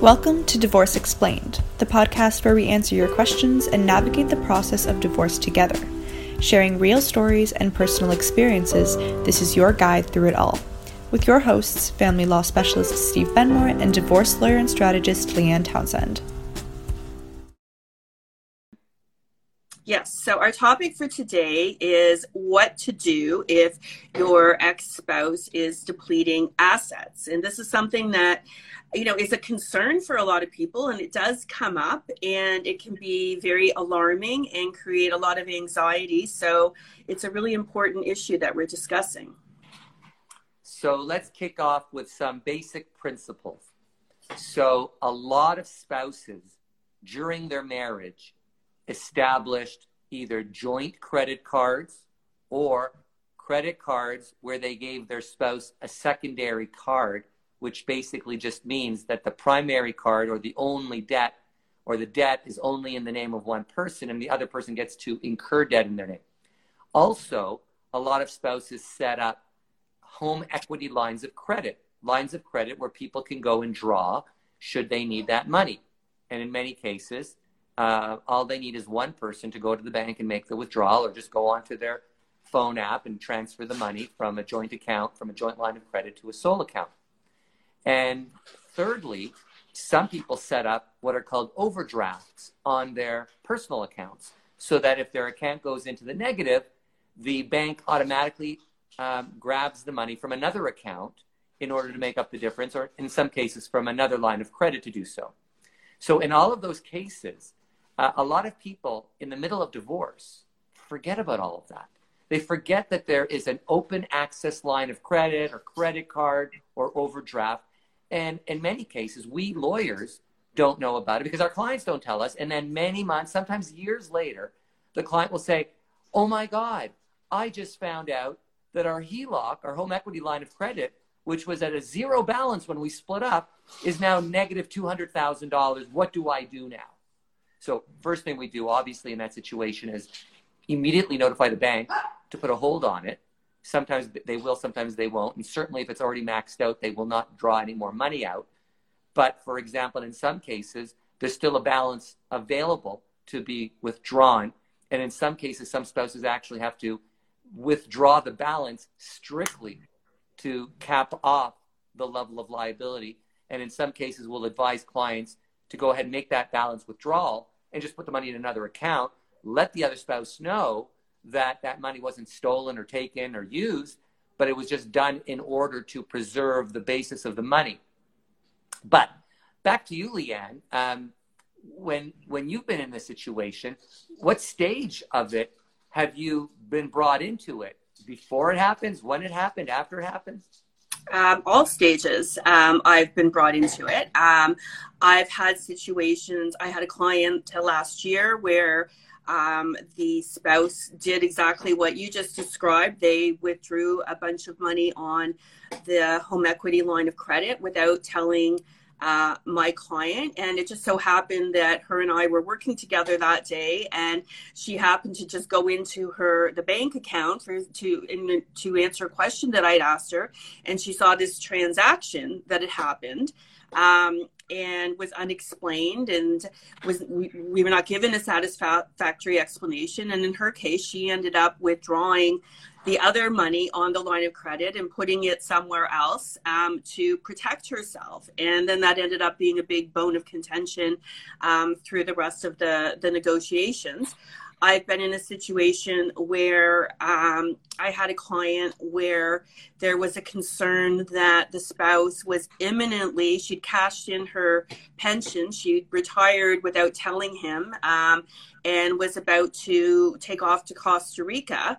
Welcome to Divorce Explained, the podcast where we answer your questions and navigate the process of divorce together. Sharing real stories and personal experiences, this is your guide through it all. With your hosts, family law specialist Steve Benmor and divorce lawyer and strategist Leanne Townsend. Yes. So our topic for today is what to do if your ex spouse is depleting assets. And this is something that, you know, is a concern for a lot of people and it does come up and it can be very alarming and create a lot of anxiety. So it's a really important issue that we're discussing. So let's kick off with some basic principles. So a lot of spouses during their marriage established either joint credit cards or credit cards where they gave their spouse a secondary card, which basically just means that the primary card or the only debt or the debt is only in the name of one person and the other person gets to incur debt in their name. Also, a lot of spouses set up home equity lines of credit, lines of credit where people can go and draw should they need that money. And in many cases, uh, all they need is one person to go to the bank and make the withdrawal or just go onto their phone app and transfer the money from a joint account, from a joint line of credit to a sole account. And thirdly, some people set up what are called overdrafts on their personal accounts so that if their account goes into the negative, the bank automatically um, grabs the money from another account in order to make up the difference, or in some cases, from another line of credit to do so. So, in all of those cases, uh, a lot of people in the middle of divorce forget about all of that. They forget that there is an open access line of credit or credit card or overdraft. And in many cases, we lawyers don't know about it because our clients don't tell us. And then many months, sometimes years later, the client will say, Oh my God, I just found out that our HELOC, our home equity line of credit, which was at a zero balance when we split up, is now negative $200,000. What do I do now? So first thing we do, obviously, in that situation is immediately notify the bank to put a hold on it. Sometimes they will, sometimes they won't. And certainly if it's already maxed out, they will not draw any more money out. But for example, in some cases, there's still a balance available to be withdrawn. And in some cases, some spouses actually have to withdraw the balance strictly to cap off the level of liability. And in some cases, we'll advise clients to go ahead and make that balance withdrawal and just put the money in another account, let the other spouse know that that money wasn't stolen or taken or used, but it was just done in order to preserve the basis of the money. But back to you, Leanne. Um, when when you've been in this situation, what stage of it have you been brought into it? Before it happens, when it happened, after it happens? um, all stages um, i've been brought into it um, i've had situations i had a client last year where um, the spouse did exactly what you just described. They withdrew a bunch of money on the home equity line of credit without telling uh, my client. And it just so happened that her and i were working together that day and she happened to just go into her the bank account for to in, to answer a question that i'd asked her. And she saw this transaction that had happened um, and was unexplained and was we, we were not given a satisfactory explanation and in her case she ended up withdrawing the other money on the line of credit and putting it somewhere else um, to protect herself. And then that ended up being a big bone of contention um, through the rest of the, the negotiations. I've been in a situation where um, I had a client where there was a concern that the spouse was imminently, she'd cashed in her pension, she'd retired without telling him, um, and was about to take off to Costa Rica.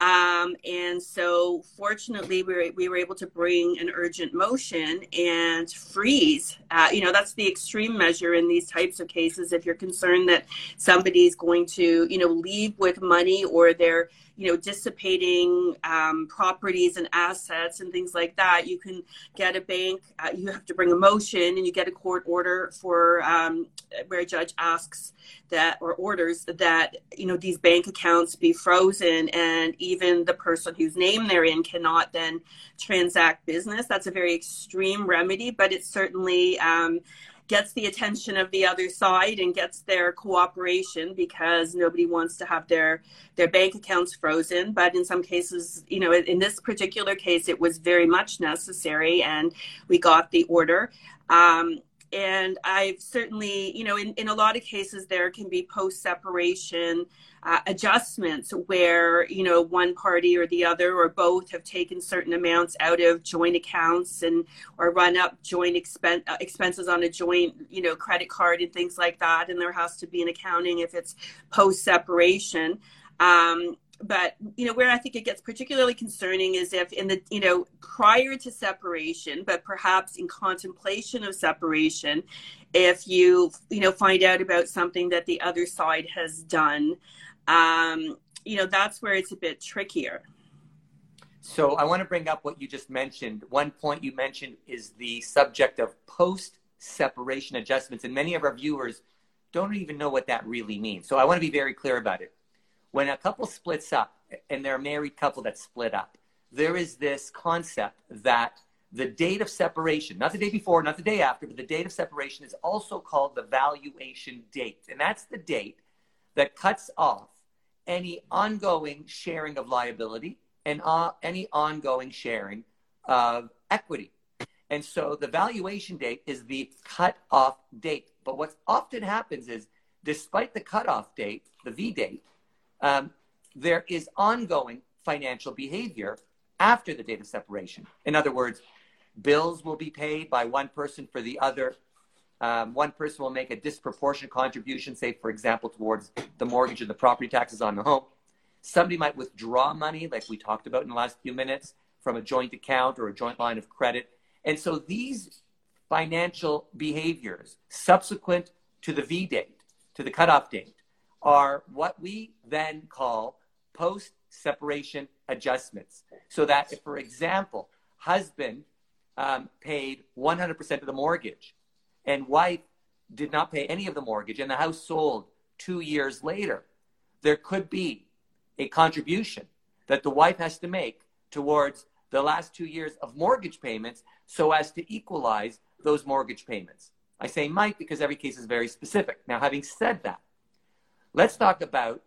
Um, and so, fortunately, we were, we were able to bring an urgent motion and freeze. Uh, you know, that's the extreme measure in these types of cases. If you're concerned that somebody's going to, you know, leave with money or they're you know, dissipating um, properties and assets and things like that. You can get a bank, uh, you have to bring a motion and you get a court order for um, where a judge asks that or orders that, you know, these bank accounts be frozen and even the person whose name they're in cannot then transact business. That's a very extreme remedy, but it's certainly, um, gets the attention of the other side and gets their cooperation because nobody wants to have their their bank accounts frozen. But in some cases you know in this particular case it was very much necessary and we got the order. Um, and I've certainly, you know, in, in a lot of cases, there can be post separation uh, adjustments where, you know, one party or the other or both have taken certain amounts out of joint accounts and or run up joint expen- uh, expenses on a joint, you know, credit card and things like that. And there has to be an accounting if it's post separation. Um, but you know where i think it gets particularly concerning is if in the you know prior to separation but perhaps in contemplation of separation if you you know find out about something that the other side has done um you know that's where it's a bit trickier. So i want to bring up what you just mentioned. One point you mentioned is the subject of post separation adjustments and many of our viewers don't even know what that really means. So i want to be very clear about it. When a couple splits up and they're a married couple that split up, there is this concept that the date of separation, not the day before, not the day after, but the date of separation is also called the valuation date. And that's the date that cuts off any ongoing sharing of liability and uh, any ongoing sharing of equity. And so the valuation date is the cut-off date. But what often happens is, despite the cutoff date, the V date, um, there is ongoing financial behavior after the date of separation. In other words, bills will be paid by one person for the other. Um, one person will make a disproportionate contribution, say, for example, towards the mortgage and the property taxes on the home. Somebody might withdraw money, like we talked about in the last few minutes, from a joint account or a joint line of credit. And so these financial behaviors subsequent to the V date, to the cutoff date, are what we then call post separation adjustments. So that if, for example, husband um, paid 100% of the mortgage and wife did not pay any of the mortgage and the house sold two years later, there could be a contribution that the wife has to make towards the last two years of mortgage payments so as to equalize those mortgage payments. I say might because every case is very specific. Now, having said that, Let's talk about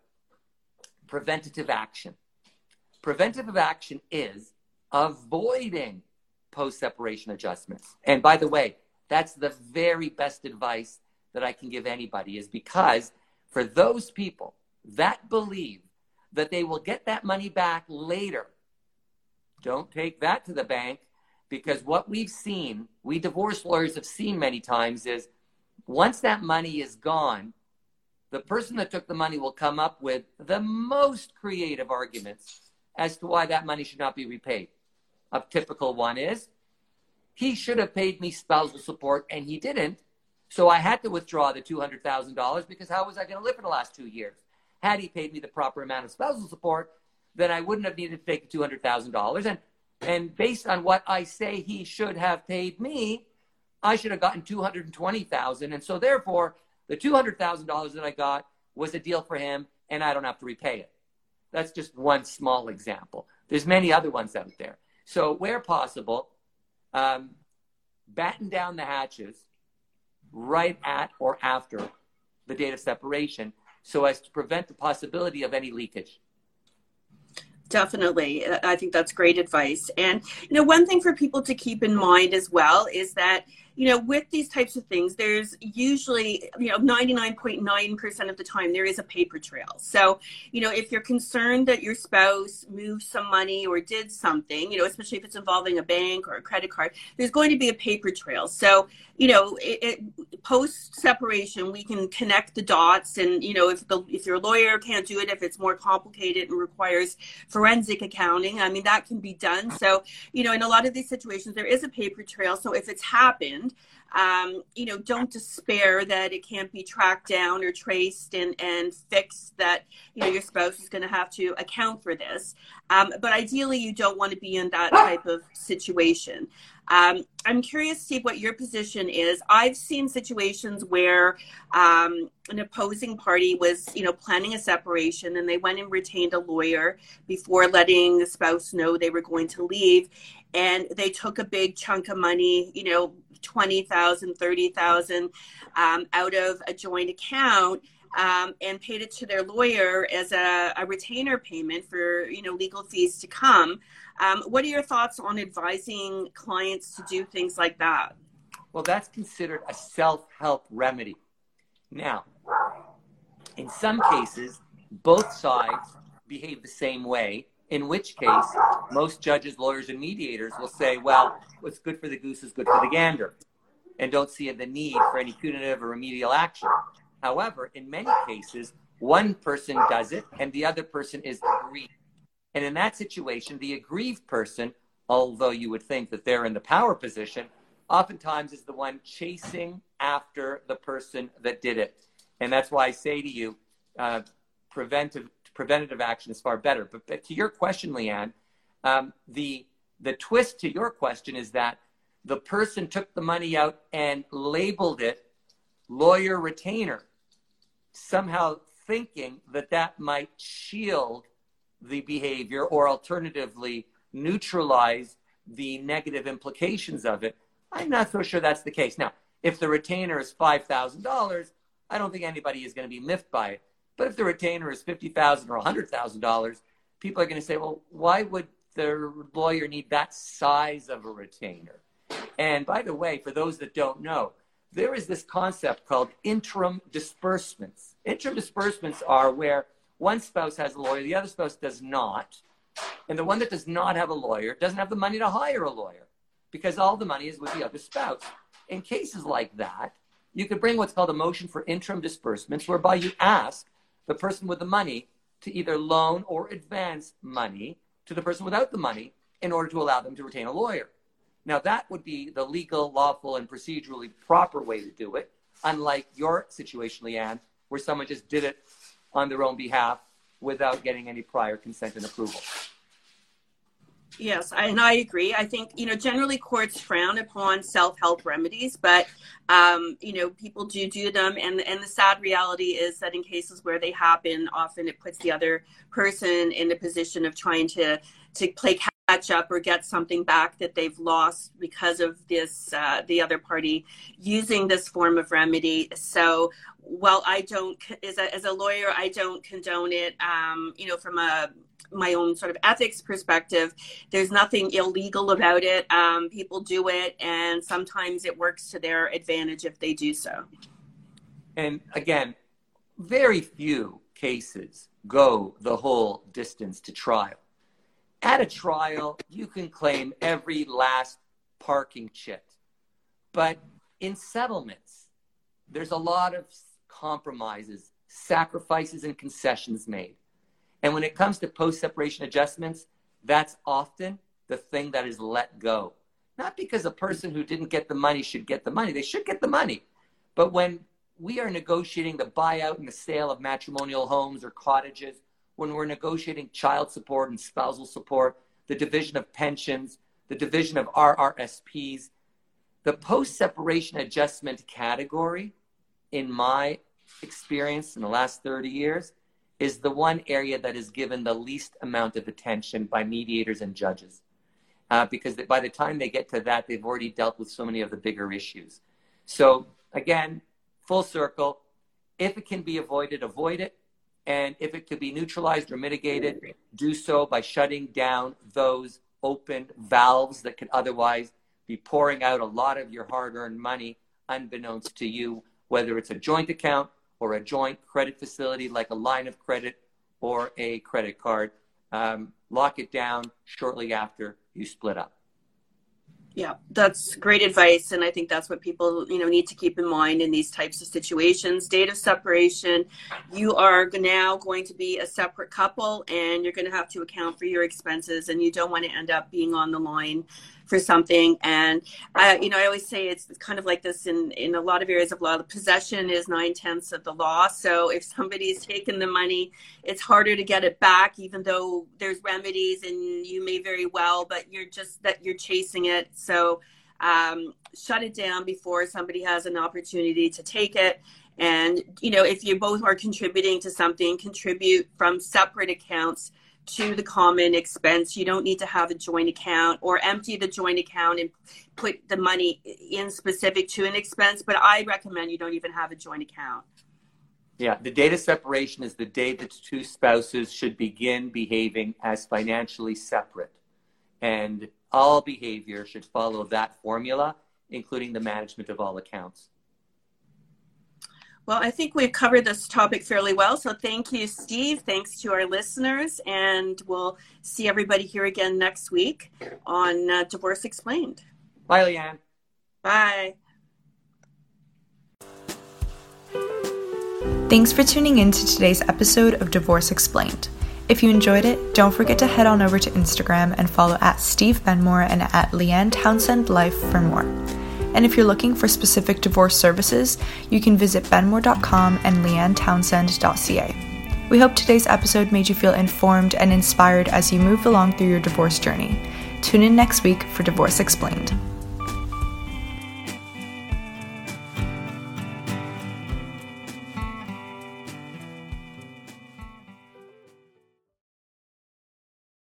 preventative action. Preventative action is avoiding post separation adjustments. And by the way, that's the very best advice that I can give anybody, is because for those people that believe that they will get that money back later, don't take that to the bank because what we've seen, we divorce lawyers have seen many times, is once that money is gone, the person that took the money will come up with the most creative arguments as to why that money should not be repaid. A typical one is he should have paid me spousal support and he didn't. So I had to withdraw the $200,000 because how was I going to live for the last two years? Had he paid me the proper amount of spousal support, then I wouldn't have needed to take the $200,000. And, and based on what I say he should have paid me, I should have gotten 220,000. And so therefore, the $200,000 that I got was a deal for him, and I don't have to repay it. That's just one small example. There's many other ones out there. So, where possible, um, batten down the hatches right at or after the date of separation so as to prevent the possibility of any leakage. Definitely. I think that's great advice. And, you know, one thing for people to keep in mind as well is that you know, with these types of things, there's usually, you know, 99.9% of the time there is a paper trail. So, you know, if you're concerned that your spouse moved some money or did something, you know, especially if it's involving a bank or a credit card, there's going to be a paper trail. So, you know, it, it, post separation, we can connect the dots. And, you know, if the, if your lawyer can't do it, if it's more complicated and requires forensic accounting, I mean, that can be done. So, you know, in a lot of these situations, there is a paper trail. So if it's happened, um, you know, don't despair that it can't be tracked down or traced and, and fixed that, you know, your spouse is going to have to account for this. Um, but ideally, you don't want to be in that type of situation. Um, I'm curious, Steve, what your position is. I've seen situations where um, an opposing party was, you know, planning a separation, and they went and retained a lawyer before letting the spouse know they were going to leave. and they took a big chunk of money, you know, 20,000, 30,000 um, out of a joint account um, and paid it to their lawyer as a, a, retainer payment for you know legal fees to come. Um, what are your thoughts on advising clients to do things like that? Well, that's considered a self-help remedy. Now, in some cases, both sides behave the same way. In which case, most judges, lawyers, and mediators will say, "Well, what's good for the goose is good for the gander," and don't see the need for any punitive or remedial action. However, in many cases, one person does it and the other person is aggrieved. And in that situation, the aggrieved person, although you would think that they're in the power position, oftentimes is the one chasing after the person that did it. And that's why I say to you, uh, preventive, preventative action is far better. But, but to your question, Leanne, um, the, the twist to your question is that the person took the money out and labeled it lawyer retainer somehow thinking that that might shield the behavior or alternatively neutralize the negative implications of it. I'm not so sure that's the case. Now, if the retainer is $5,000, I don't think anybody is going to be miffed by it. But if the retainer is 50,000 or $100,000, people are going to say, well, why would the lawyer need that size of a retainer? And by the way, for those that don't know, there is this concept called interim disbursements. Interim disbursements are where one spouse has a lawyer, the other spouse does not. And the one that does not have a lawyer doesn't have the money to hire a lawyer because all the money is with the other spouse. In cases like that, you could bring what's called a motion for interim disbursements, whereby you ask the person with the money to either loan or advance money to the person without the money in order to allow them to retain a lawyer. Now, that would be the legal, lawful, and procedurally proper way to do it, unlike your situation, Leanne, where someone just did it on their own behalf without getting any prior consent and approval. Yes, and I agree. I think you know generally courts frown upon self-help remedies, but um, you know people do do them, and and the sad reality is that in cases where they happen, often it puts the other person in a position of trying to to play catch up or get something back that they've lost because of this uh, the other party using this form of remedy. So while i don't as a, as a lawyer i don't condone it. Um, you know from a my own sort of ethics perspective there's nothing illegal about it. Um, people do it and sometimes it works to their advantage if they do so. And again very few cases go the whole distance to trial at a trial, you can claim every last parking chit. But in settlements, there's a lot of compromises, sacrifices, and concessions made. And when it comes to post separation adjustments, that's often the thing that is let go. Not because a person who didn't get the money should get the money, they should get the money. But when we are negotiating the buyout and the sale of matrimonial homes or cottages, when we're negotiating child support and spousal support, the division of pensions, the division of RRSPs. The post separation adjustment category, in my experience in the last 30 years, is the one area that is given the least amount of attention by mediators and judges. Uh, because by the time they get to that, they've already dealt with so many of the bigger issues. So, again, full circle. If it can be avoided, avoid it. And if it could be neutralized or mitigated, do so by shutting down those open valves that could otherwise be pouring out a lot of your hard earned money unbeknownst to you, whether it's a joint account or a joint credit facility like a line of credit or a credit card. Um, lock it down shortly after you split up. Yeah, that's great advice. And I think that's what people, you know, need to keep in mind in these types of situations. Date of separation, you are now going to be a separate couple and you're going to have to account for your expenses and you don't want to end up being on the line for something. And I, you know, I always say it's kind of like this in in a lot of areas of law. The possession is nine tenths of the law. So if somebody's taken the money, it's harder to get it back, even though there's remedies and you may very well, but you're just that you're chasing it. So um, shut it down before somebody has an opportunity to take it. And you know, if you both are contributing to something, contribute from separate accounts to the common expense. You don't need to have a joint account or empty the joint account and put the money in specific to an expense. But I recommend you don't even have a joint account. Yeah, the date of separation is the day that two spouses should begin behaving as financially separate. And all behavior should follow that formula, including the management of all accounts. Well, I think we've covered this topic fairly well. So thank you, Steve. Thanks to our listeners. And we'll see everybody here again next week on uh, Divorce Explained. Bye, Leanne. Bye. Thanks for tuning in to today's episode of Divorce Explained. If you enjoyed it, don't forget to head on over to Instagram and follow at Steve Benmor and at Leanne Townsend Life for more. And if you're looking for specific divorce services, you can visit benmor.com and leannetownsend.ca. We hope today's episode made you feel informed and inspired as you move along through your divorce journey. Tune in next week for Divorce Explained.